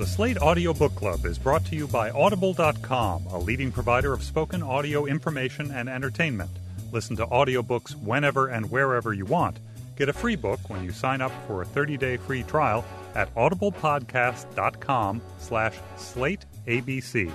The Slate Audio Book Club is brought to you by Audible.com, a leading provider of spoken audio information and entertainment. Listen to audiobooks whenever and wherever you want. Get a free book when you sign up for a 30-day free trial at audiblepodcast.com slash slateabc.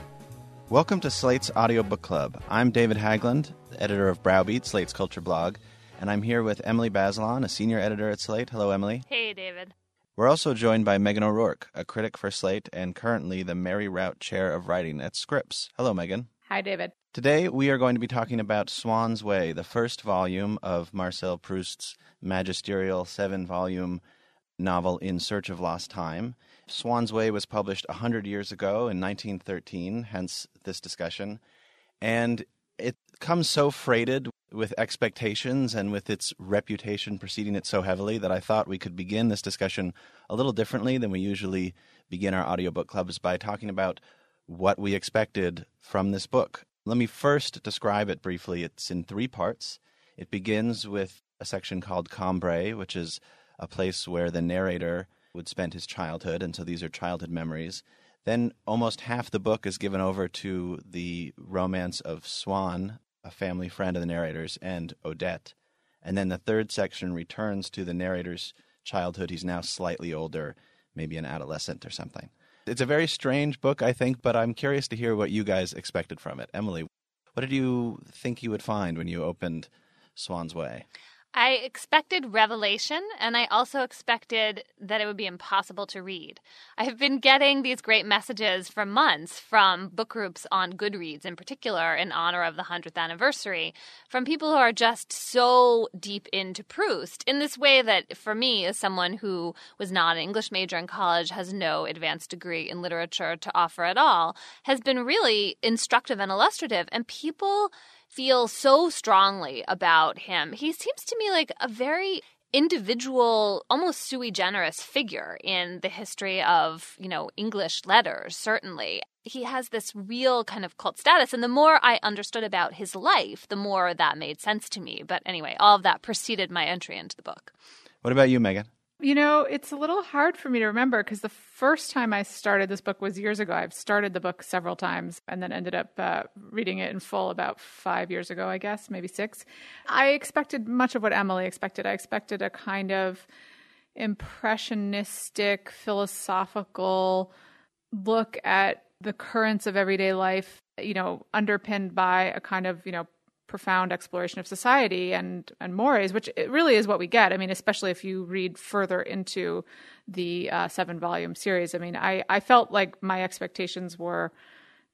Welcome to Slate's Audiobook Club. I'm David Haglund, the editor of Browbeat, Slate's culture blog, and I'm here with Emily Bazelon, a senior editor at Slate. Hello, Emily. Hey, David. We're also joined by Meghan O'Rourke, a critic for Slate and currently the Mary Routt Chair of Writing at Scripps. Hello, Megan. Hi, David. Today, we are going to be talking about Swann's Way, the first volume of Marcel Proust's magisterial seven volume novel In Search of Lost Time. Swann's Way was published 100 years ago in 1913, hence this discussion. And it comes so freighted with expectations and with its reputation preceding it so heavily that I thought we could begin this discussion a little differently than we usually begin our audiobook clubs by talking about what we expected from this book. Let me first describe it briefly. It's in three parts. It begins with a section called Combray, which is a place where the narrator would spend his childhood, and so these are childhood memories. Then almost half the book is given over to the romance of Swann, a family friend of the narrator's, and Odette. And then the third section returns to the narrator's childhood. He's now slightly older, maybe an adolescent or something. It's a very strange book, I think, but I'm curious to hear what you guys expected from it. Emily, what did you think you would find when you opened Swann's Way? I expected revelation, and I also expected that it would be impossible to read. I have been getting these great messages for months from book groups on Goodreads, in particular, in honor of the 100th anniversary, from people who are just so deep into Proust in this way that, for me, as someone who was not an English major in college, has no advanced degree in literature to offer at all, has been really instructive and illustrative. And people feel so strongly about him. He seems to me like a very individual, almost sui generis figure in the history of, you know, English letters, certainly. He has this real kind of cult status. And the more I understood about his life, the more that made sense to me. But anyway, all of that preceded my entry into the book. What about you, Meghan? You know, it's a little hard for me to remember because the first time I started this book was years ago. I've started the book several times and then ended up uh, reading it in full about five years ago, I guess, maybe six. I expected much of what Emily expected. I expected a kind of impressionistic, philosophical look at the currents of everyday life, you know, underpinned by a kind of, you know, profound exploration of society and and mores, which it really is what we get. I mean, especially if you read further into the uh, seven volume series. I mean, I I felt like my expectations were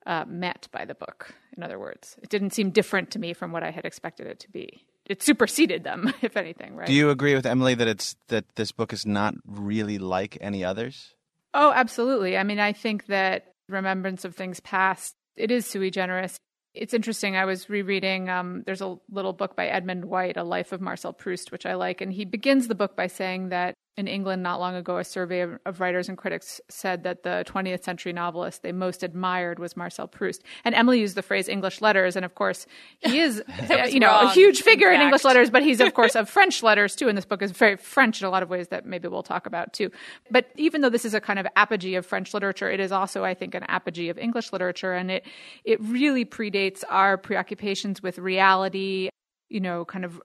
uh, met by the book. In other words, it didn't seem different to me from what I had expected it to be. It superseded them, if anything. Right? Do you agree with Emily that it's that this book is not really like any others? Oh, absolutely. I mean, I think that Remembrance of Things Past it is sui generis. It's interesting. I was rereading, um, there's a little book by Edmund White, A Life of Marcel Proust, which I like. And he begins the book by saying that in England not long ago, a survey of, of, writers and critics said that the 20th century novelist they most admired was Marcel Proust. And Emily used the phrase English letters, and of course, he is, uh, you know, wrong. a huge figure in, in English letters, but he's of course of French letters too. And this book is very French in a lot of ways that maybe we'll talk about too. But even though this is a kind of apogee of French literature, it is also, I think, an apogee of English literature, and it it really predates our preoccupations with reality you know, kind of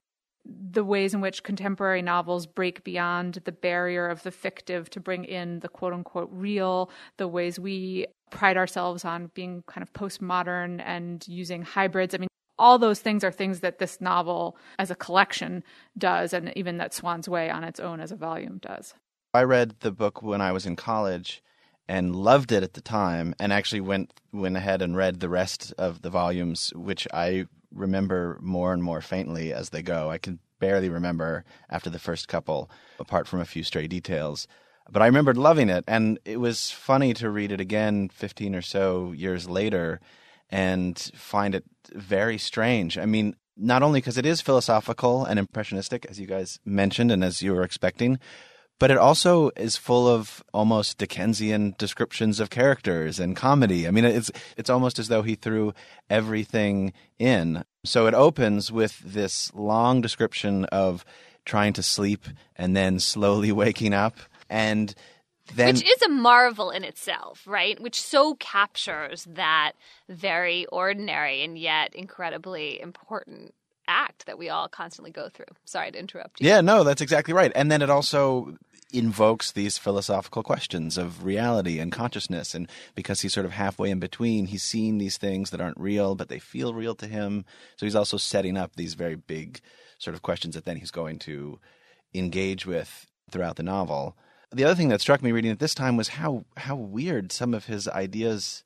the ways in which contemporary novels break beyond the barrier of the fictive to bring in the quote unquote real, the ways we pride ourselves on being kind of postmodern and using hybrids. I mean, all those things are things that this novel as a collection does, and even that Swann's Way on its own as a volume does. I read the book when I was in college and loved it at the time and actually went went ahead and read the rest of the volumes which I remember more and more faintly as they go. I can barely remember after the first couple, apart from a few stray details. but I remembered loving it, and it was funny to read it again 15 or so years later and find it very strange. I mean, not only because it is philosophical and impressionistic, as you guys mentioned and as you were expecting, but it also is full of almost Dickensian descriptions of characters and comedy. I mean, it's it's almost as though he threw everything in. So it opens with this long description of trying to sleep and then slowly waking up and then Which is a marvel in itself, right? Which so captures that very ordinary and yet incredibly important act that we all constantly go through. Sorry to interrupt you. Yeah, no, that's exactly right. And then it also invokes these philosophical questions of reality and consciousness. And because he's sort of halfway in between, he's seeing these things that aren't real, but they feel real to him. So he's also setting up these very big sort of questions that then he's going to engage with throughout the novel. The other thing that struck me reading it this time was how how weird some of his ideas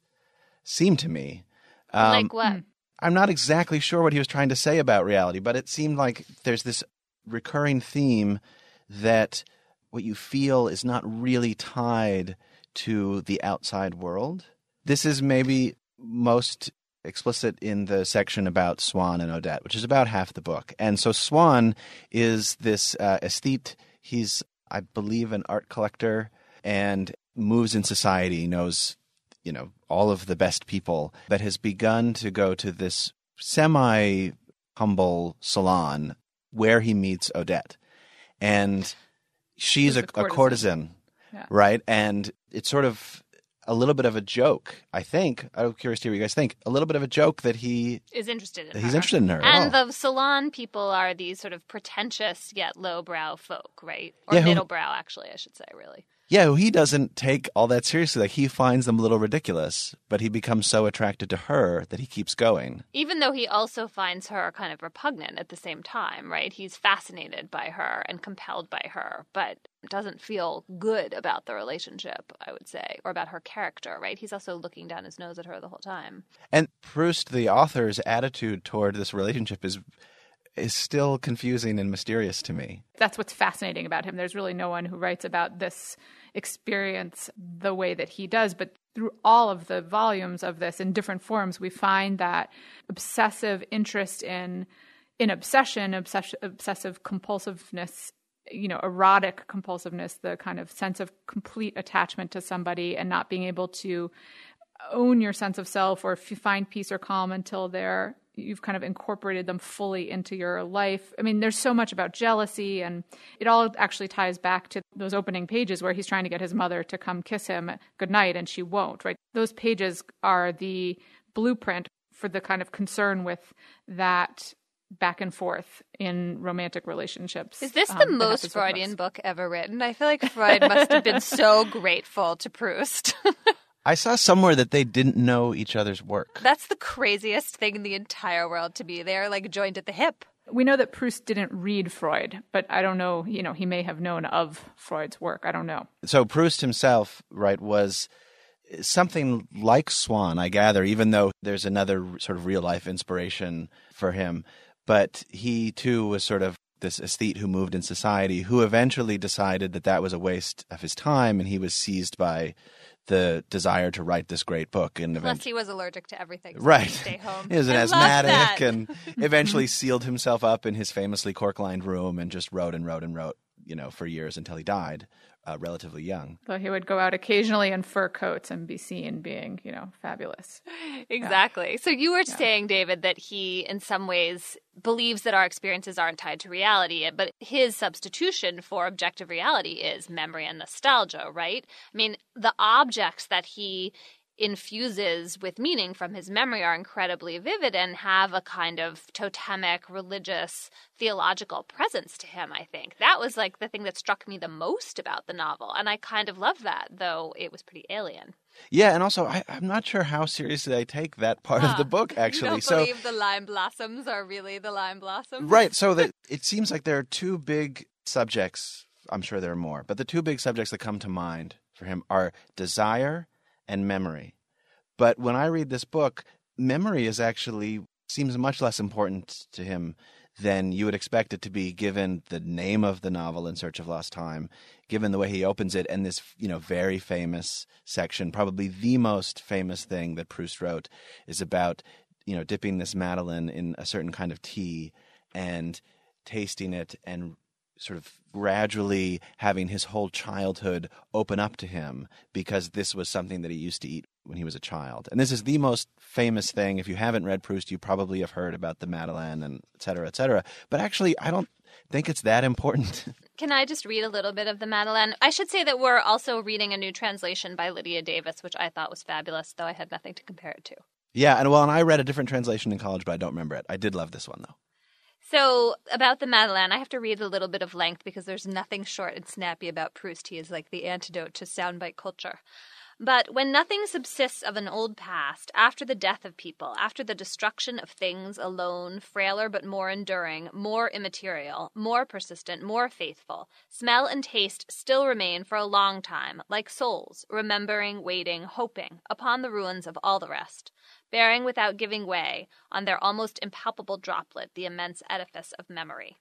seemed to me. Um, like what? I'm not exactly sure what he was trying to say about reality, but it seemed like there's this recurring theme that what you feel is not really tied to the outside world. This is maybe most explicit in the section about Swann and Odette, which is about half the book. And so Swann is this uh, aesthete. He's, I believe, an art collector and moves in society, knows, you know, all of the best people, that has begun to go to this semi humble salon where he meets Odette. And she's a, a a courtesan. courtesan, Yeah. right? And it's sort of a little bit of a joke, I think. I'm curious to hear what you guys think. A little bit of a joke that he Is interested in he's her. interested in her. And all. the salon people are these sort of pretentious yet lowbrow folk, right? Or Yeah, who- middlebrow, actually, I should say, really. Yeah, he doesn't take all that seriously. Like he finds them a little ridiculous, but he becomes so attracted to her that he keeps going. Even though he also finds her kind of repugnant at the same time, right? He's fascinated by her and compelled by her, but doesn't feel good about the relationship, I would say, or about her character, right? He's also looking down his nose at her the whole time. And Proust, the author's attitude toward this relationship is is still confusing and mysterious to me. That's what's fascinating about him. There's really no one who writes about this experience the way that he does. But through all of the volumes of this in different forms, we find that obsessive interest in in obsession, obsess- obsessive compulsiveness, you know, erotic compulsiveness, the kind of sense of complete attachment to somebody and not being able to own your sense of self or find peace or calm until they're you've kind of incorporated them fully into your life. I mean, there's so much about jealousy and it all actually ties back to those opening pages where he's trying to get his mother to come kiss him goodnight and she won't, right? Those pages are the blueprint for the kind of concern with that back and forth in romantic relationships. Is this um, the most Freudian books. book ever written? I feel like Freud must have been so grateful to Proust. I saw somewhere that they didn't know each other's work. That's the craziest thing in the entire world to me. They are like joined at the hip. We know that Proust didn't read Freud, but I don't know, you know, he may have known of Freud's work. I don't know. so Proust himself, right, was something like Swann, I gather, even though there's another sort of real life inspiration for him. But he too was sort of this aesthete who moved in society, who eventually decided that that was a waste of his time, and he was seized by the desire to write this great book. And Plus, eventually, he was allergic to everything. So Right. He stay home. he was an I asthmatic and eventually sealed himself up in his famously cork lined room and just wrote and wrote and wrote, you know, for years until he died, uh, relatively young. Though he would go out occasionally in fur coats and be seen being, you know, fabulous. Exactly. So you were saying, David, that he, in some ways, believes that our experiences aren't tied to reality, but his substitution for objective reality is memory and nostalgia, right? I mean, the objects that he infuses with meaning from his memory are incredibly vivid and have a kind of totemic religious theological presence to him i think that was like the thing that struck me the most about the novel and i kind of loved that though it was pretty alien Yeah, and also I, I'm not sure how seriously I take that part of the book you actually. don't so believe the lime blossoms are really the lime blossoms right, so that it seems like there are two big subjects. I'm sure there are more, but the two big subjects that come to mind for him are desire and memory. But when I read this book, memory is actually seems much less important to him than you would expect it to be given the name of the novel in search of lost time given the way he opens it and this you know very famous section probably the most famous thing that proust wrote is about you know dipping this madeleine in a certain kind of tea and tasting it and sort of gradually having his whole childhood open up to him because this was something that he used to eat when he was a child. And this is the most famous thing. If you haven't read Proust, you probably have heard about the Madeleine and et cetera, et cetera. But actually, I don't think it's that important. Can I just read a little bit of the Madeleine? I should say that we're also reading a new translation by Lydia Davis, which I thought was fabulous, though I had nothing to compare it to. yeah, and well, and I read a different translation in college, but I don't remember it. I did love this one though. So, about the Madeleine, I have to read a little bit of length because there's nothing short and snappy about Proust. He is like the antidote to soundbite culture. But when nothing subsists of an old past, after the death of people, after the destruction of things alone, frailer but more enduring, more immaterial, more persistent, more faithful, smell and taste still remain for a long time, like souls, remembering, waiting, hoping, upon the ruins of all the rest, bearing without giving way on their almost impalpable droplet the immense edifice of memory.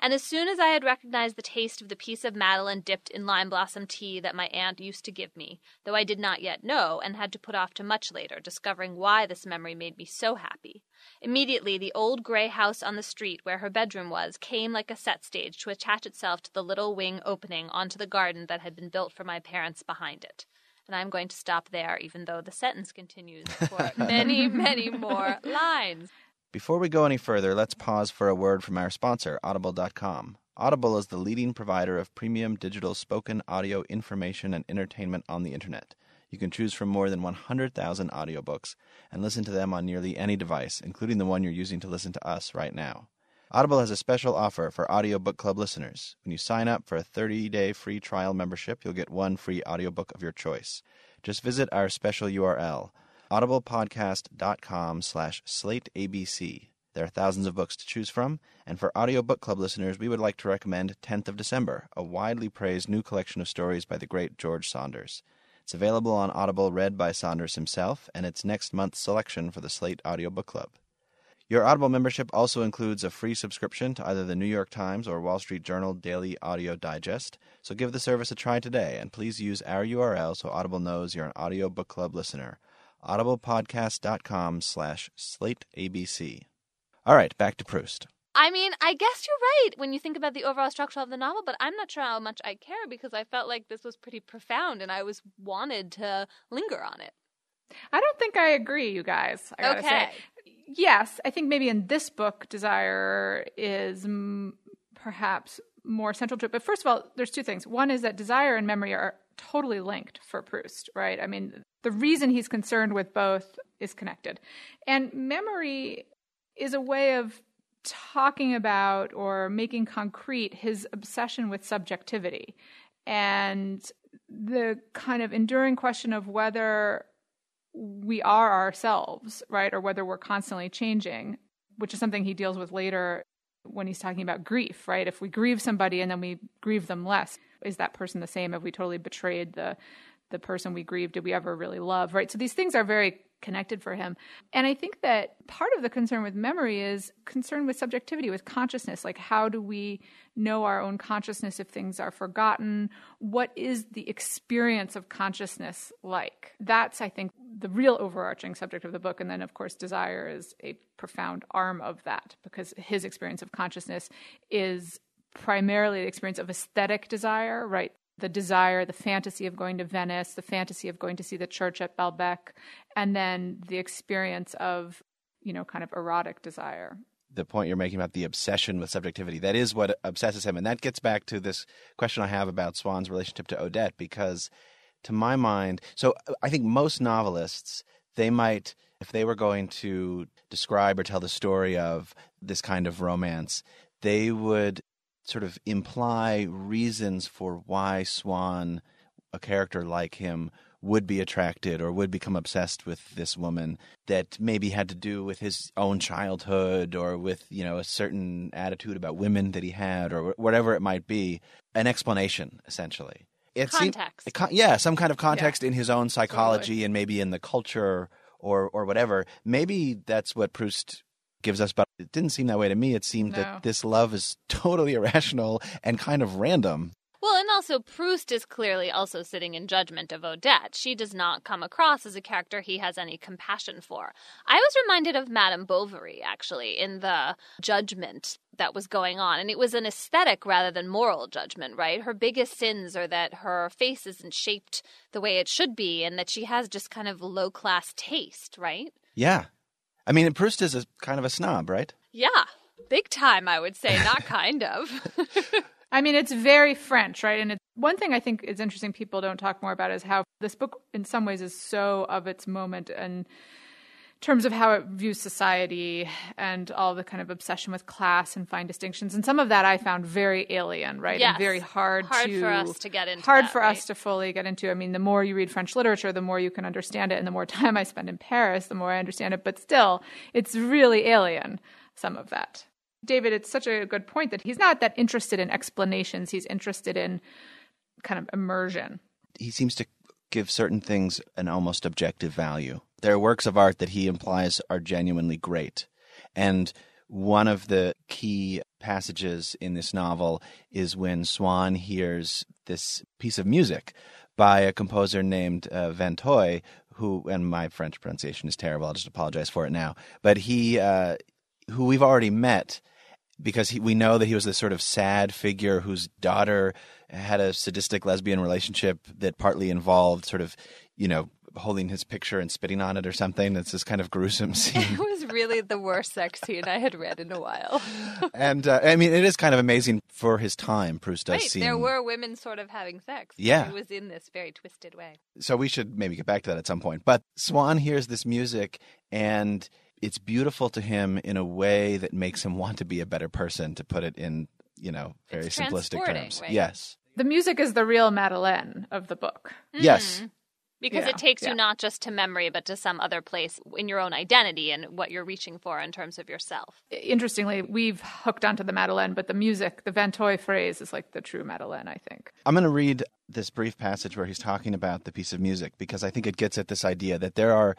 And as soon as I had recognized the taste of the piece of Madeleine dipped in lime blossom tea that my aunt used to give me, though I did not yet know, and had to put off to much later, discovering why this memory made me so happy, immediately the old gray house on the street where her bedroom was came like a set stage to attach itself to the little wing opening onto the garden that had been built for my parents behind it. And I'm going to stop there, even though the sentence continues for many, many more lines. Before we go any further, let's pause for a word from our sponsor, Audible.com. Audible is the leading provider of premium digital spoken audio information and entertainment on the internet. You can choose from more than 100,000 audiobooks and listen to them on nearly any device, including the one you're using to listen to us right now. Audible has a special offer for Audiobook Club listeners. When you sign up for a 30-day free trial membership, you'll get one free audiobook of your choice. Just visit our special URL, audiblepodcast.com slash slateabc. There are thousands of books to choose from, and for Audiobook Club listeners, we would like to recommend 10th of December, a widely praised new collection of stories by the great George Saunders. It's available on Audible, read by Saunders himself, and it's next month's selection for the Slate Audiobook Club. Your Audible membership also includes a free subscription to either the New York Times or Wall Street Journal Daily Audio Digest, so give the service a try today, and please use our URL so Audible knows you're an Audiobook Club listener. audiblepodcast.com slash slateabc. All right, back to Proust. I mean, I guess you're right when you think about the overall structure of the novel, but I'm not sure how much I care because I felt like this was pretty profound and I was wanted to linger on it. I don't think I agree, you guys. I gotta Okay. Yes, I think maybe in this book, desire is mm, perhaps more central to it. But first of all, there's two things. One is that desire and memory are totally linked for Proust, right? I mean, the reason he's concerned with both is connected. And memory is a way of talking about or making concrete his obsession with subjectivity and the kind of enduring question of whether we are ourselves, right? Or whether we're constantly changing, which is something he deals with later when he's talking about grief, right? If we grieve somebody and then we grieve them less, is that person the same? Have we totally betrayed the the person we grieved? Did we ever really love? Right. So these things are very connected for him. And I think that part of the concern with memory is concern with subjectivity, with consciousness. Like, how do we know our own consciousness if things are forgotten? What is the experience of consciousness like? That's, I think, the real overarching subject of the book. And then, of course, desire is a profound arm of that because his experience of consciousness is primarily the experience of aesthetic desire, right? The desire, the fantasy of going to Venice, the fantasy of going to see the church at Balbec, and then the experience of, you know, kind of erotic desire. the point you're making about the obsession with subjectivity. That is what obsesses him. And that gets back to this question I have about Swann's relationship to Odette, because to my mind, so I think most novelists, they might, if they were going to describe or tell the story of this kind of romance, they would sort of imply reasons for why Swann, a character like him, would be attracted or would become obsessed with this woman that maybe had to do with his own childhood or with you know a certain attitude about women that he had or whatever it might be an explanation essentially. It Context. it yeah some kind of context in his own psychology and maybe in the culture or or whatever. Maybe that's what Proust gives us, but it didn't seem that way to me. It seemed No. that this love is totally irrational and kind of random. Well, and also Proust is clearly also sitting in judgment of Odette. She does not come across as a character he has any compassion for. I was reminded of Madame Bovary, actually, in the judgment that was going on. And it was an aesthetic rather than moral judgment, right? Her biggest sins are that her face isn't shaped the way it should be and that she has just kind of low class taste, right? Yeah. I mean, Proust is a kind of a snob, right? Yeah. Big time, I would say, not kind of. I mean, it's very French, right? And it's, one thing I think is interesting people don't talk more about is how this book, in some ways, is so of its moment and terms of how it views society and all the kind of obsession with class and fine distinctions. And some of that I found very alien, right? Yes. And very hard, Hard to for us to get into Hard that, for right? us to fully get into. I mean, the more you read French literature, the more you can understand it, and the more time I spend in Paris, the more I understand it. But still, it's really alien. Some of that. David, it's such a good point that he's not that interested in explanations. He's interested in kind of immersion. He seems to give certain things an almost objective value. There are works of art that he implies are genuinely great. And one of the key passages in this novel is when Swann hears this piece of music by a composer named uh, Vinteuil, who, and my French pronunciation is terrible, I'll just apologize for it now, but he, uh, who we've already met because he, we know that he was this sort of sad figure whose daughter had a sadistic lesbian relationship that partly involved sort of, you know, holding his picture and spitting on it or something. It's this kind of gruesome scene. it was really the worst sex scene I had read in a while. and uh, I mean, it is kind of amazing for his time. Proust does Right, seem. there were women sort of having sex. Yeah. It was in this very twisted way. so we should maybe get back to that at some point. But Swann hears this music and it's beautiful to him in a way that makes him want to be a better person, to put it in, you know, very It's simplistic terms. right? Yes. The music is the real Madeleine of the book. Mm-hmm. Yes. Because Yeah, it takes yeah. you not just to memory, but to some other place in your own identity and what you're reaching for in terms of yourself. Interestingly, we've hooked onto the Madeleine, but the music, the Vinteuil phrase, is like the true Madeleine, I think. I'm going to read this brief passage where he's talking about the piece of music because I think it gets at this idea that there are,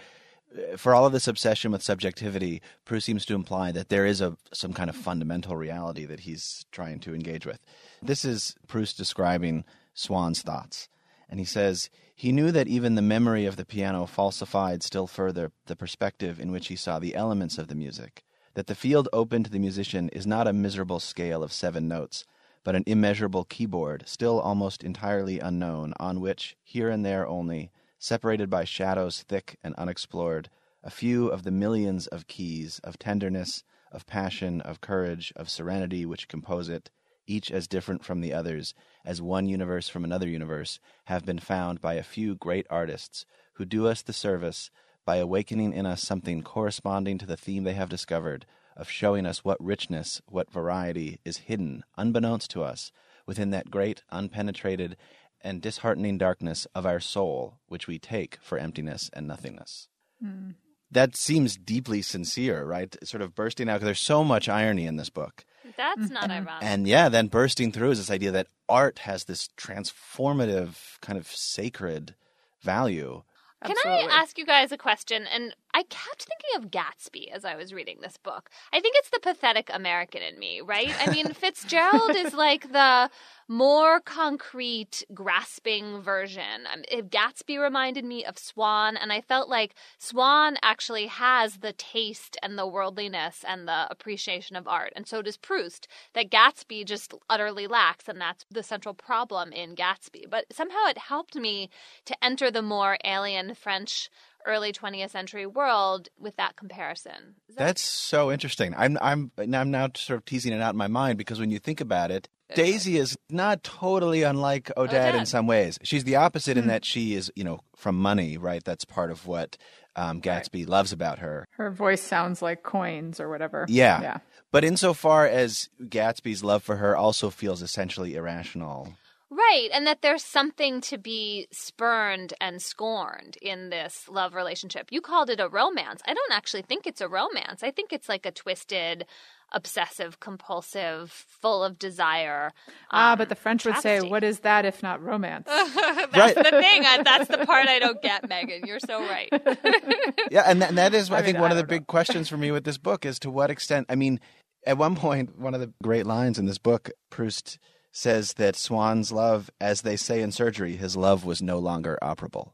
for all of this obsession with subjectivity, Proust seems to imply that there is a some kind of fundamental reality that he's trying to engage with. This is Proust describing Swann's thoughts. And he says, he knew that even the memory of the piano falsified still further the perspective in which he saw the elements of the music, that the field open to the musician is not a miserable scale of seven notes, but an immeasurable keyboard, still almost entirely unknown, on which, here and there only, separated by shadows thick and unexplored, a few of the millions of keys of tenderness, of passion, of courage, of serenity which compose it, each as different from the others as one universe from another universe, have been found by a few great artists who do us the service by awakening in us something corresponding to the theme they have discovered, of showing us what richness, what variety is hidden, unbeknownst to us, within that great, unpenetrated, and disheartening darkness of our soul, which we take for emptiness and nothingness. Hmm. That seems deeply sincere, right? Sort of bursting out, because there's so much irony in this book. That's mm-hmm. not ironic. And yeah, then bursting through is this idea that art has this transformative, kind of sacred value. Can I ask you guys a question? And I kept thinking of Gatsby as I was reading this book. I think it's the pathetic American in me, right? I mean, Fitzgerald is like the more concrete, grasping version. Um, if Gatsby reminded me of Swann, and I felt like Swann actually has the taste and the worldliness and the appreciation of art, and so does Proust, that Gatsby just utterly lacks, and that's the central problem in Gatsby. But somehow it helped me to enter the more alien French early 20th century world with that comparison. That That's so interesting. I'm I'm I'm now sort of teasing it out in my mind because when you think about it, Daisy is not totally unlike Odette, in some ways. She's the opposite in that she is, you know, from money, right? That's part of what um, Gatsby loves about her. Her voice sounds like coins or whatever. Yeah. Yeah. But insofar as Gatsby's love for her also feels essentially irrational. Right, and that there's something to be spurned and scorned in this love relationship. You called it a romance. I don't actually think it's a romance. I think it's like a twisted, obsessive, compulsive, full of desire. ah, um, but the French would say, "What is that if not romance?" that's Right. the thing. I, that's the part I don't get, Meghan. You're so right. Yeah, and that, and that is, I, I think, mean, one I of the know. big questions for me with this book is to what extent. I mean, at one point, one of the great lines in this book, Proust says that Swann's love, as they say in surgery, his love was no longer operable.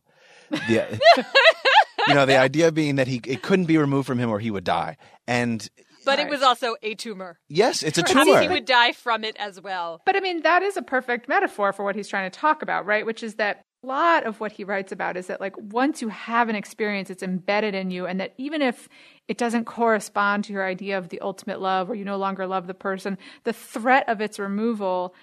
The, you know, the idea being that he it couldn't be removed from him or he would die. And But Right. it was also a tumor. yes, it's a Perhaps tumor. he would die from it as well. But I mean, that is a perfect metaphor for what he's trying to talk about, right? Which is that a lot of what he writes about is that, like, once you have an experience, it's embedded in you, and that even if it doesn't correspond to your idea of the ultimate love or you no longer love the person, the threat of its removal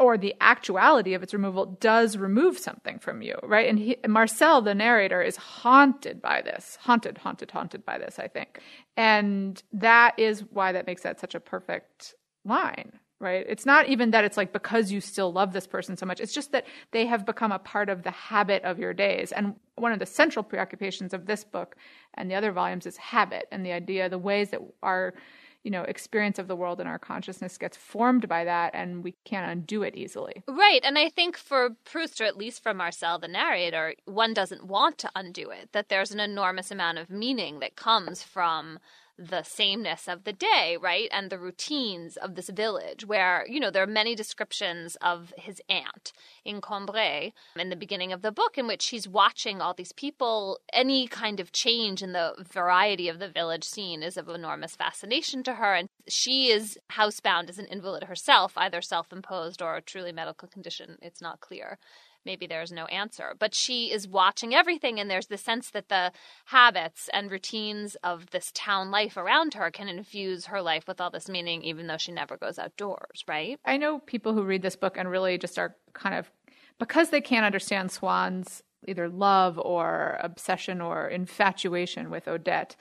or the actuality of its removal does remove something from you, right? And he, Marcel, the narrator, is haunted by this, haunted, haunted, haunted by this, I think. And that is why that makes that such a perfect line, right? It's not even that it's like because you still love this person so much. It's just that they have become a part of the habit of your days. And one of the central preoccupations of this book and the other volumes is habit and the idea, the ways that our you know experience of the world and our consciousness gets formed by that and we can't undo it easily Right. And I think for Proust, or at least for Marcel, the narrator, one doesn't want to undo it, that there's an enormous amount of meaning that comes from the sameness of the day, right? And the routines of this village, where, you know, there are many descriptions of his aunt in Combray in the beginning of the book, in which he's watching all these people. Any kind of change in the variety of the village scene is of enormous fascination to her. And she is housebound as an invalid herself, either self imposed or a truly medical condition. It's not clear maybe there's no answer. But she is watching everything, and there's the sense that the habits and routines of this town life around her can infuse her life with all this meaning, even though she never goes outdoors, right? i know people who read this book and really just are kind of because they can't understand swann's either love or obsession or infatuation with odette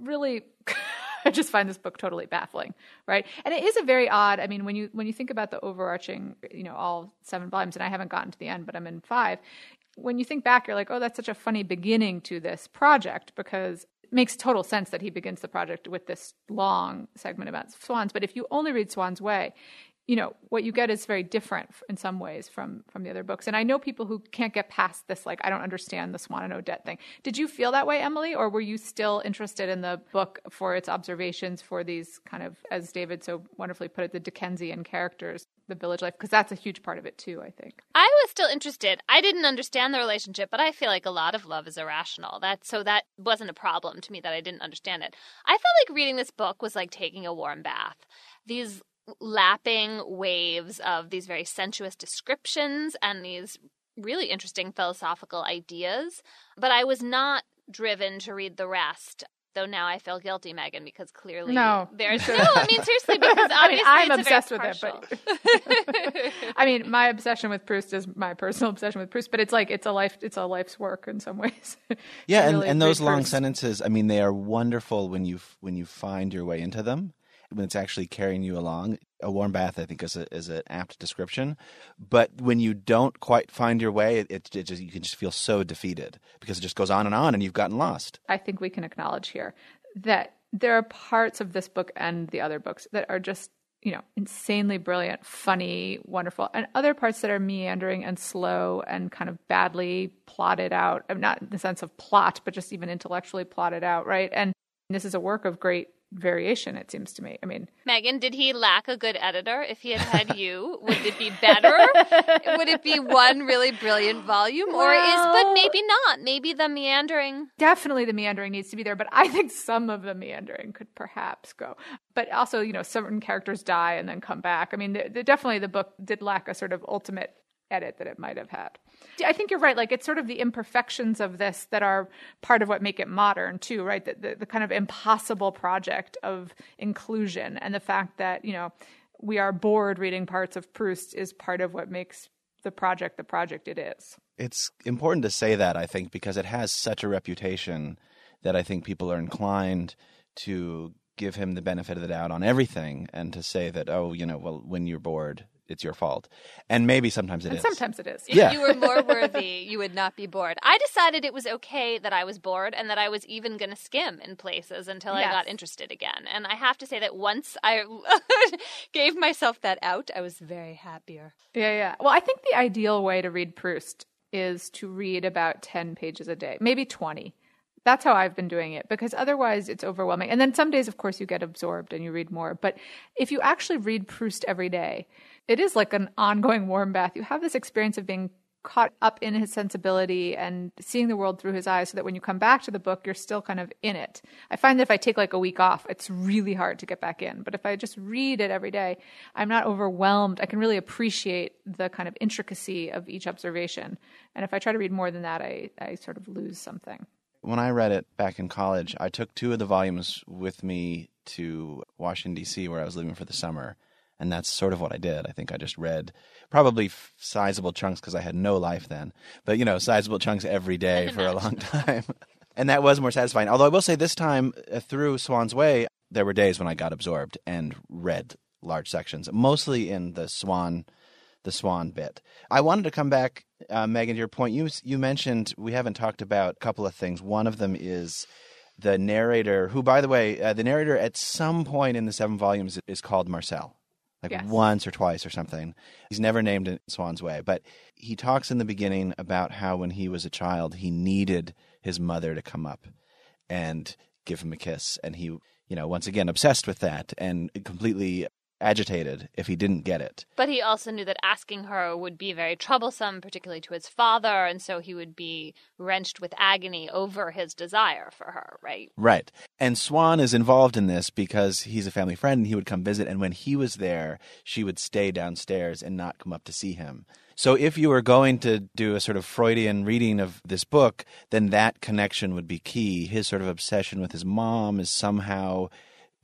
really I just find this book totally baffling, right? And it is a very odd. I mean, when you when you think about the overarching, you know, all seven volumes, and I haven't gotten to the end, but I'm in five. When you think back, you're like, oh, that's such a funny beginning to this project because it makes total sense that he begins the project with this long segment about swans. But if you only read Swann's Way, you know what you get is very different in some ways from from the other books and i know people who can't get past this like i don't understand the swann and odette thing did you feel that way emily or were you still interested in the book for its observations for these kind of as david so wonderfully put it the dickensian characters the village life because that's a huge part of it too i think I was still interested. I didn't understand the relationship, but I feel like a lot of love is irrational. That so that wasn't a problem to me that I didn't understand it. I felt like reading this book was like taking a warm bath. These lapping waves of these very sensuous descriptions and these really interesting philosophical ideas, but I was not driven to read the rest. Though now I feel guilty, Meghan, because clearly No. there's no. I mean, seriously, because I mean, obviously I'm it's a very obsessed with it, but I mean, my obsession with Proust is my personal obsession with Proust, but it's like it's a life, it's a life's work in some ways. Yeah, and, really and those long Proust. sentences, I mean, they are wonderful when you when you find your way into them, when it's actually carrying you along. A warm bath, I think, is a, is an apt description. But when you don't quite find your way, it, it just you can just feel so defeated because it just goes on and on, and you've gotten lost. I think we can acknowledge here that there are parts of this book and the other books that are just, you know, insanely brilliant, funny, wonderful, and other parts that are meandering and slow and kind of badly plotted out. I'm Not in the sense of plot, but just even intellectually plotted out, right? And this is a work of great variation, it seems to me. I mean, Meghan, did he lack a good editor? If he had had you, would it be better? would it be one really brilliant volume, or is but maybe not? Maybe the meandering. definitely the meandering needs to be there, but I think some of the meandering could perhaps go. But also, you know, certain characters die and then come back. I mean, the, the, definitely the book did lack a sort of ultimate edit that it might have had. I think you're right. Like it's sort of the imperfections of this that are part of what make it modern too, right? The, the, the kind of impossible project of inclusion and the fact that, you know, we are bored reading parts of Proust is part of what makes the project the project it is. It's important to say that, I think, because it has such a reputation that I think people are inclined to give him the benefit of the doubt on everything and to say that, oh, you know, well, when you're bored, it's your fault. And maybe sometimes it and is. sometimes it is. If Yeah. you were more worthy, you would not be bored. I decided it was okay that I was bored and that I was even going to skim in places until I got interested again. And I have to say that once I gave myself that out, I was very happier. Yeah, yeah. Well, I think the ideal way to read Proust is to read about 10 pages a day, maybe 20. That's how I've been doing it because otherwise it's overwhelming. And then some days, of course, you get absorbed and you read more. But if you actually read Proust every day, it is like an ongoing warm bath. You have this experience of being caught up in his sensibility and seeing the world through his eyes so that when you come back to the book, you're still kind of in it. I find that if I take like a week off, it's really hard to get back in. But if I just read it every day, I'm not overwhelmed. I can really appreciate the kind of intricacy of each observation. And if I try to read more than that, I, I sort of lose something. when I read it back in college, I took two of the volumes with me to Washington, D.C., where I was living for the summer. And that's sort of what I did. I think I just read probably f- sizable chunks because I had no life then, but you know, sizable chunks every day for a long time. and that was more satisfying. Although I will say this time uh, through Swann's Way, there were days when I got absorbed and read large sections, mostly in the Swann the swann bit. I wanted to come back, uh, Meghan, to your point. You you mentioned we haven't talked about a couple of things. One of them is the narrator, who, by the way, uh, the narrator at some point in the seven volumes is called Marcel, like Yes. once or twice or something. He's never named in Swann's Way, but he talks in the beginning about how when he was a child, he needed his mother to come up and give him a kiss, and he, you know, once again obsessed with that and completely agitated if he didn't get it. But he also knew that asking her would be very troublesome, particularly to his father, and so he would be wrenched with agony over his desire for her, right? Right. And Swann is involved in this because he's a family friend and he would come visit. And when he was there, she would stay downstairs and not come up to see him. So if you were going to do a sort of Freudian reading of this book, then that connection would be key. His sort of obsession with his mom is somehow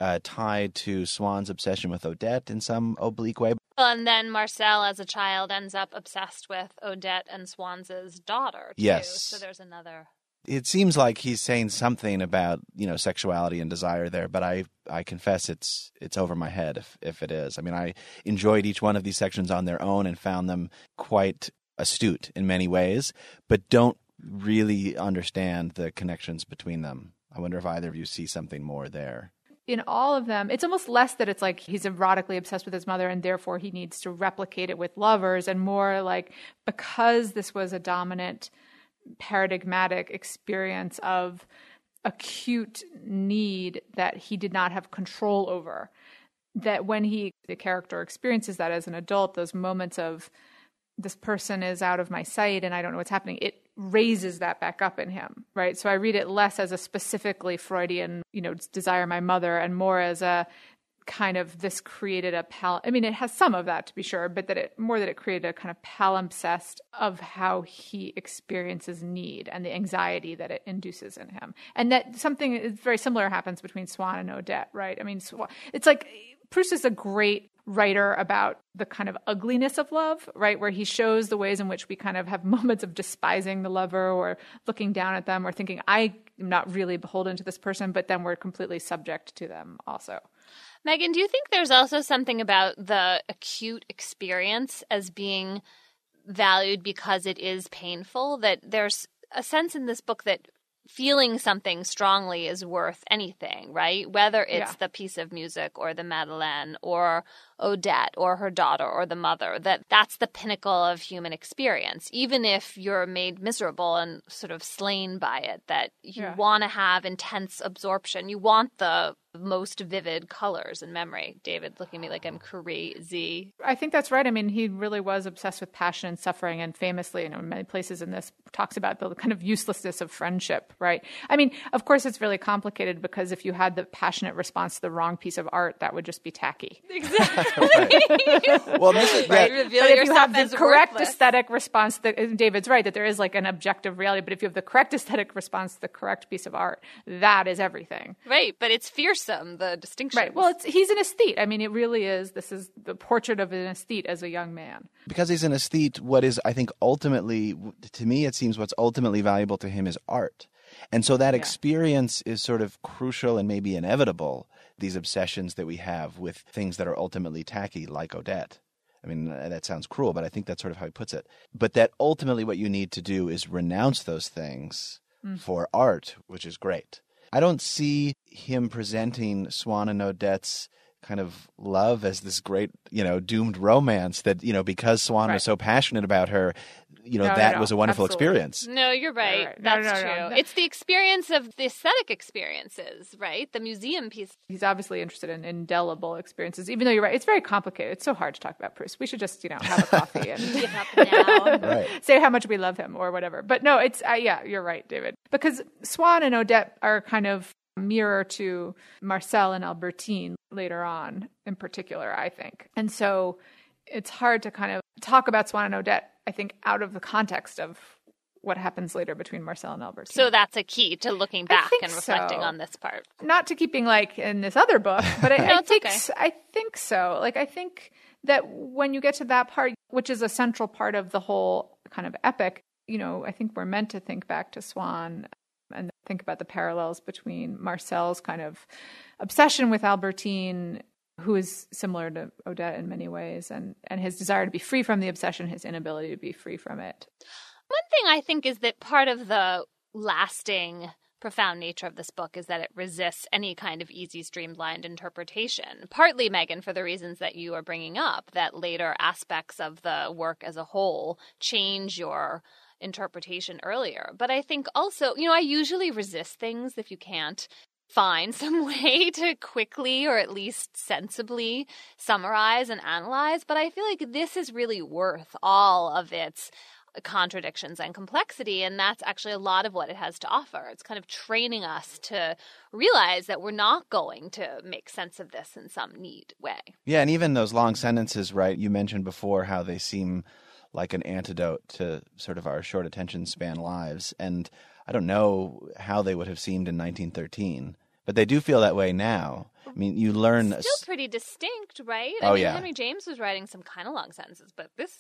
uh, tied to Swann's obsession with Odette in some oblique way. And then Marcel, as a child, ends up obsessed with Odette and Swann's daughter. Too. Yes. So there's another. It seems like he's saying something about you know sexuality and desire there, but I I confess it's it's over my head if if it is. I mean, I enjoyed each one of these sections on their own and found them quite astute in many ways, but don't really understand the connections between them. I wonder if either of you see something more there. In all of them, it's almost less that it's like he's erotically obsessed with his mother and therefore he needs to replicate it with lovers, and more like because this was a dominant paradigmatic experience of acute need that he did not have control over. That when he, the character experiences that as an adult, those moments of this person is out of my sight and I don't know what's happening, it raises that back up in him, right? So I read it less as a specifically Freudian, you know, desire my mother and more as a kind of this created a pal I mean it has some of that to be sure, but that it more that it created a kind of palimpsest of how he experiences need and the anxiety that it induces in him. And that something very similar happens between Swann and Odette, right? I mean Swann, it's like Proust is a great writer about the kind of ugliness of love, right? Where he shows the ways in which we kind of have moments of despising the lover or looking down at them or thinking, I am not really beholden to this person, but then we're completely subject to them also. Meghan, do you think there's also something about the acute experience as being valued because it is painful? That there's a sense in this book that feeling something strongly is worth anything, right? Whether it's Yeah. the piece of music or the Madeleine or Odette or her daughter or the mother, that that's the pinnacle of human experience. Even if you're made miserable and sort of slain by it, that you Yeah. want to have intense absorption. You want the most vivid colors in memory. David looking at me like I'm crazy. I think that's right. I mean, he really was obsessed with passion and suffering, and famously, you know, in many places in this talks about the kind of uselessness of friendship, right? I mean, of course, it's really complicated because if you had the passionate response to the wrong piece of art, that would just be tacky. Exactly. well, this is Right. that- Reveal but if you have the correct worthless. aesthetic response, that and David's right that there is like an objective reality. But if you have the correct aesthetic response to the correct piece of art, that is everything. Right, but it's fearsome, the distinction. Right. Well, it's he's an aesthete. I mean, it really is. This is the portrait of an aesthete as a young man. because he's an aesthete, what is, I think, ultimately, to me, it seems what's ultimately valuable to him is art. And so that experience is sort of crucial and maybe inevitable, these obsessions that we have with things that are ultimately tacky, like Odette. I mean, uh, that sounds cruel, but I think that's sort of how he puts it. But that ultimately what you need to do is renounce those things for art, which is great. I don't see him presenting Swann and Odette's kind of love as this great, you know, doomed romance that, you know, because Swann Right. was so passionate about her, you know, No, no, that no, was a wonderful absolutely. experience. No, you're right. right. That's no, no, true. no. It's the experience of the aesthetic experiences, right? The museum piece. He's obviously interested in indelible experiences, even though you're right. It's very complicated. It's so hard to talk about Proust. We should just, you know, have a coffee and Give up now. Right. say how much we love him or whatever. But no, it's uh, yeah, you're right, David. Because Swann and Odette are kind of mirror to Marcel and Albertine later on, in particular, I think. And so it's hard to kind of talk about Swann and Odette, I think, out of the context of what happens later between Marcel and Albertine. so that's a key to looking back and reflecting so. on this part. not to keeping like in this other book, but I, No, I think okay. I think so. Like I think that when you get to that part, which is a central part of the whole kind of epic, you know, I think we're meant to think back to Swann and think about the parallels between Marcel's kind of obsession with Albertine, who is similar to Odette in many ways, and and his desire to be free from the obsession, his inability to be free from it. One thing I think is that part of the lasting, profound nature of this book is that it resists any kind of easy, streamlined interpretation. Partly, Meghan, for the reasons that you are bringing up, that later aspects of the work as a whole change your interpretation earlier. But I think also, you know, I usually resist things if you can't find some way to quickly or at least sensibly summarize and analyze. But I feel like this is really worth all of its contradictions and complexity. And that's actually a lot of what it has to offer. It's kind of training us to realize that we're not going to make sense of this in some neat way. Yeah, and even those long sentences, right? You mentioned before how they seem like an antidote to sort of our short attention span lives. And I don't know how they would have seemed in 1913, but they do feel that way now. I mean, you learn. Still pretty distinct, right? Oh, I mean, yeah. Henry James was writing some kind of long sentences, but this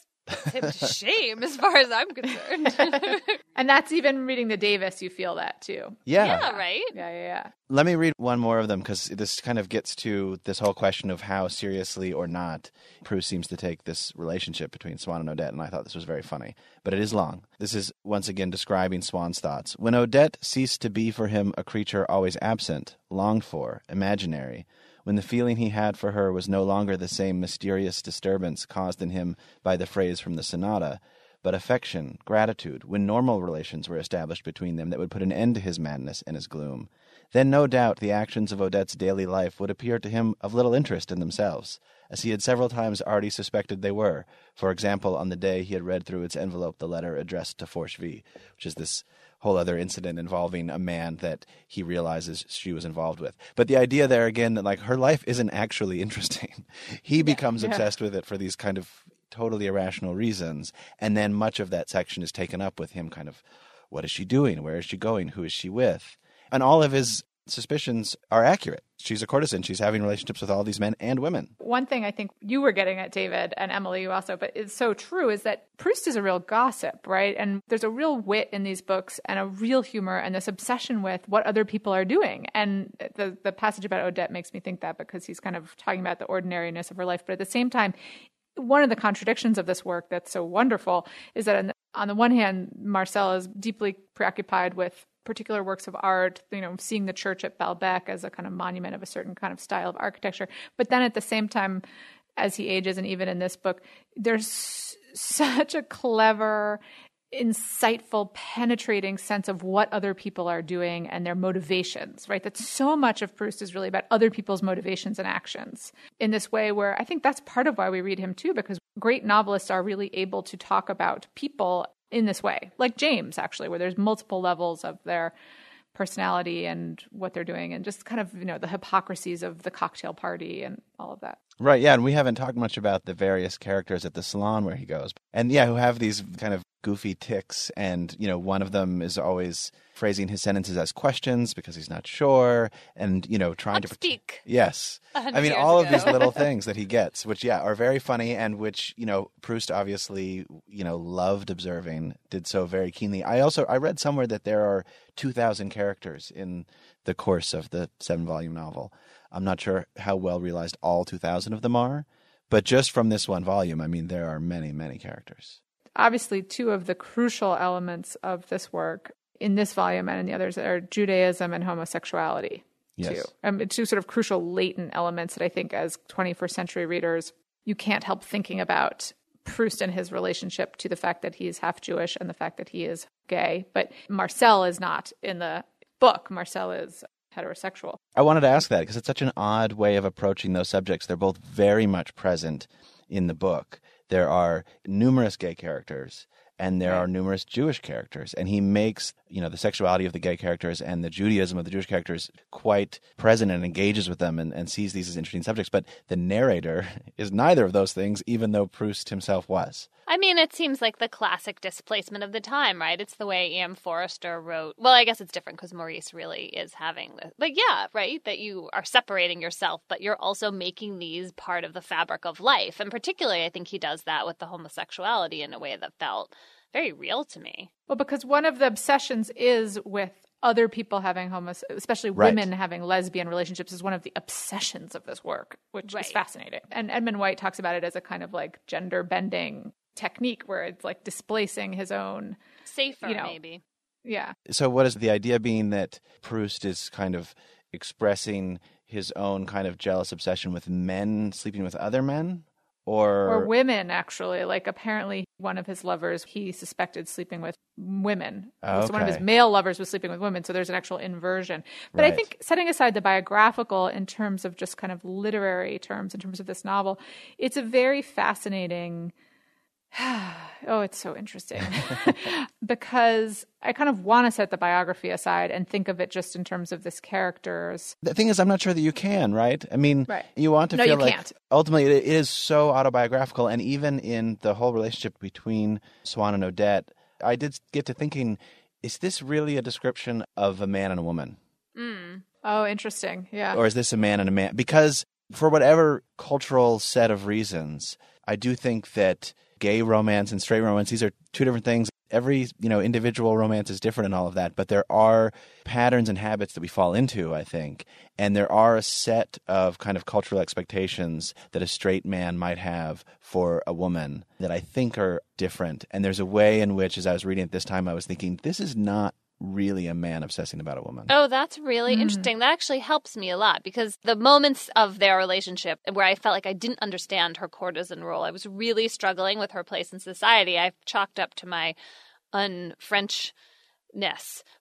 him to shame as far as I'm concerned. And that's even reading the Davis, you feel that too. yeah. yeah, right? Yeah, yeah, yeah. Let me read one more of them because this kind of gets to this whole question of how seriously or not Proust seems to take this relationship between Swann and Odette, and I thought this was very funny. But it is long. This is once again describing Swann's thoughts. When Odette ceased to be for him a creature always absent, longed for, imaginary, when the feeling he had for her was no longer the same mysterious disturbance caused in him by the phrase from the sonata, but affection, gratitude, when normal relations were established between them that would put an end to his madness and his gloom, then no doubt the actions of Odette's daily life would appear to him of little interest in themselves, as he had several times already suspected they were. For example, on the day he had read through its envelope the letter addressed to Forcheville, which is this whole other incident involving a man that he realizes she was involved with. But the idea there again that like her life isn't actually interesting. he becomes obsessed with it for these kind of totally irrational reasons, and then much of that section is taken up with him kind of what is she doing? Where is she going? Who is she with? And all of his suspicions are accurate. She's a courtesan. She's having relationships with all these men and women. One thing I think you were getting at, David, and Emily, you also, but it's so true, is that Proust is a real gossip, right? And there's a real wit in these books and a real humor and this obsession with what other people are doing. And the, the passage about Odette makes me think that because he's kind of talking about the ordinariness of her life. But at the same time, one of the contradictions of this work that's so wonderful is that on the, on the one hand, Marcel is deeply preoccupied with particular works of art, you know, seeing the church at Balbec as a kind of monument of a certain kind of style of architecture. But then at the same time, as he ages, and even in this book, there's such a clever, insightful, penetrating sense of what other people are doing and their motivations, right? That so much of Proust is really about other people's motivations and actions in this way, where I think that's part of why we read him too, because great novelists are really able to talk about people in this way, like James, actually, where there's multiple levels of their personality and what they're doing, and just kind of, you know, the hypocrisies of the cocktail party and all of that. Right, yeah, and we haven't talked much about the various characters at the salon where he goes. And yeah, who have these kind of goofy ticks and, you know, one of them is always phrasing his sentences as questions because he's not sure and, you know, trying to Speak. Yes. i mean all of these little things that he gets, which yeah, are very funny and which, you know, Proust obviously, you know, loved observing, did so very keenly. I also I read somewhere that there are 2000 characters in the course of the seven volume novel. I'm not sure how well realized all 2000 of them are, But just from this one volume, I mean, there are many, many characters. Obviously, two of the crucial elements of this work in this volume and in the others are Judaism and homosexuality. Yes. Too. Um, two sort of crucial latent elements that I think, as 21st century readers, you can't help thinking about Proust and his relationship to the fact that he's half Jewish and the fact that he is gay. But Marcel is not in the book. Marcel is heterosexual. I wanted to ask that because it's such an odd way of approaching those subjects. They're both very much present in the book. There are numerous gay characters and there are numerous Jewish characters. And he makes, you know, the sexuality of the gay characters and the Judaism of the Jewish characters quite present and engages with them and, and sees these as interesting subjects. But the narrator is neither of those things, even though Proust himself was. I mean, it seems like the classic displacement of the time, right? It's the way E.M. Forster wrote. Well, I guess it's different because Maurice really is having this. But yeah, right? That you are separating yourself, but you're also making these part of the fabric of life. And particularly, I think he does that with the homosexuality in a way that felt very real to me. Well, because one of the obsessions is with other people having homos, especially Right. women having lesbian relationships, is one of the obsessions of this work, which Right. is fascinating. And Edmund White talks about it as a kind of like gender bending technique, where it's like displacing his own. Safer, You know. maybe. Yeah, So, what is the idea being that Proust is kind of expressing his own kind of jealous obsession with men sleeping with other men? Or, or women actually. Like apparently, one of his lovers he suspected sleeping with women. So one of his male lovers was sleeping with women. So there's an actual inversion. But I think setting aside the biographical in terms of just kind of literary terms, in terms of this novel, it's a very fascinating. oh, it's so interesting because I kind of want to set the biography aside and think of it just in terms of this character's the thing is, I'm not sure that you can, right? I mean, Right. you want to No, feel you like can't. ultimately it is so autobiographical, and even in the whole relationship between Swann and Odette, I did get to thinking, is this really a description of a man and a woman? Hmm. Oh, interesting. Yeah. or is this a man and a man? Because for whatever cultural set of reasons, I do think that gay romance and straight romance these are two different things. Every you know individual romance is different and all of that, but there are patterns and habits that we fall into. I think, and there are a set of kind of cultural expectations that a straight man might have for a woman that I think are different. And there's a way in which, as I was reading it this time, I was thinking this is not really a man obsessing about a woman. Oh, that's really hmm. interesting. That actually helps me a lot because the moments of their relationship where I felt like I didn't understand her courtesan role, I was really struggling with her place in society. I've chalked up to my un-Frenchness.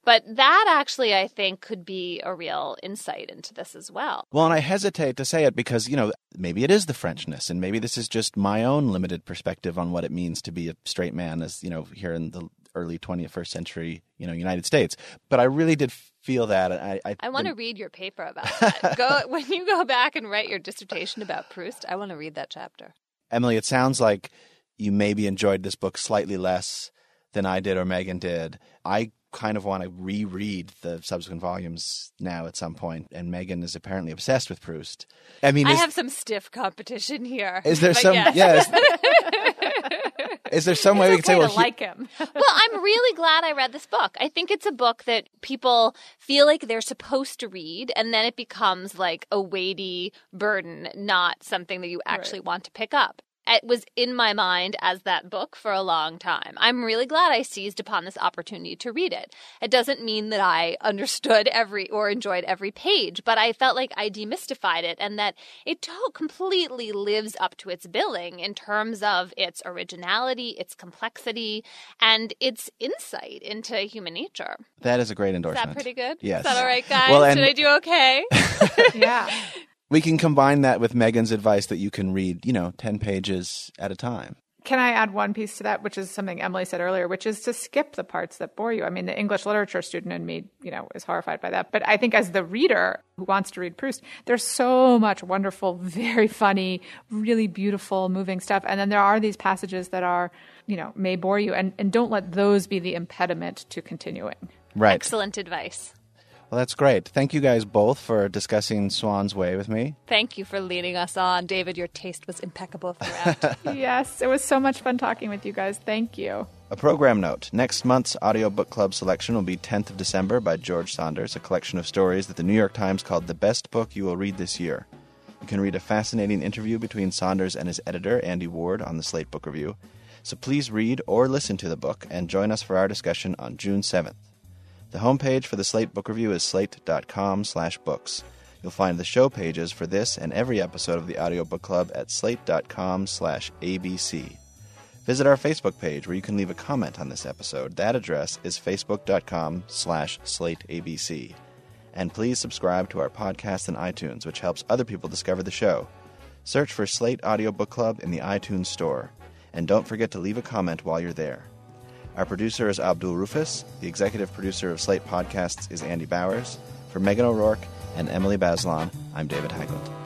But that actually, I think, could be a real insight into this as well. Well, and I hesitate to say it because, you know, maybe it is the Frenchness, and maybe this is just my own limited perspective on what it means to be a straight man, as, you know, here in the early 21st century, you know, United States. But I really did feel that. I, I, I want to read your paper about that. go when you go back and write your dissertation about Proust. I want to read that chapter. Emily, it sounds like you maybe enjoyed this book slightly less than I did or Meghan did. I kind of want to reread the subsequent volumes now at some point, and Meghan is apparently obsessed with Proust. I mean, I is, have some stiff competition here. is there some? yes. Yeah. Is, is there some way we it's could say, okay well, to he- like him. well, I'm really glad I read this book. I think it's a book that people feel like they're supposed to read, and then it becomes like a weighty burden, not something that you actually want to pick up. It was in my mind as that book for a long time. I'm really glad I seized upon this opportunity to read it. It doesn't mean that I understood every or enjoyed every page, but I felt like I demystified it and that it to- completely lives up to its billing in terms of its originality, its complexity, and its insight into human nature. that is a great Is endorsement. that pretty good? Yes. Is that all right, guys? Well, and- Did I do okay? yeah. We can combine that with Meghan's advice that you can read, you know, 10 pages at a time. Can I add one piece to that, which is something Emily said earlier, which is to skip the parts that bore you? I mean, the English literature student in me, you know, is horrified by that. But I think as the reader who wants to read Proust, there's so much wonderful, very funny, really beautiful, moving stuff. And then there are these passages that are, you know, may bore you. And, and don't let those be the impediment to continuing. Right. Excellent advice. Well, that's great. Thank you guys both for discussing Swann's Way with me. Thank you for leading us on. David, your taste was impeccable throughout. yes, it was so much fun talking with you guys. Thank you. A program note next month's audio book club selection will be 10th of December by George Saunders, a collection of stories that the New York Times called the best book you will read this year. You can read a fascinating interview between Saunders and his editor, Andy Ward, on the Slate Book Review. So please read or listen to the book and join us for our discussion on June 7th. The homepage for the Slate Book Review is slate.com slash books. You'll find the show pages for this and every episode of the Audiobook Club at slate.com slash abc. Visit our Facebook page where you can leave a comment on this episode. That address is facebook.com slash slateabc. And please subscribe to our podcast in iTunes, which helps other people discover the show. Search for Slate Audiobook Club in the iTunes Store. And don't forget to leave a comment while you're there. Our producer is Abdul Rufus. The executive producer of Slate Podcasts is Andy Bowers. For Meghan O'Rourke and Emily Bazelon, I'm David Haglund.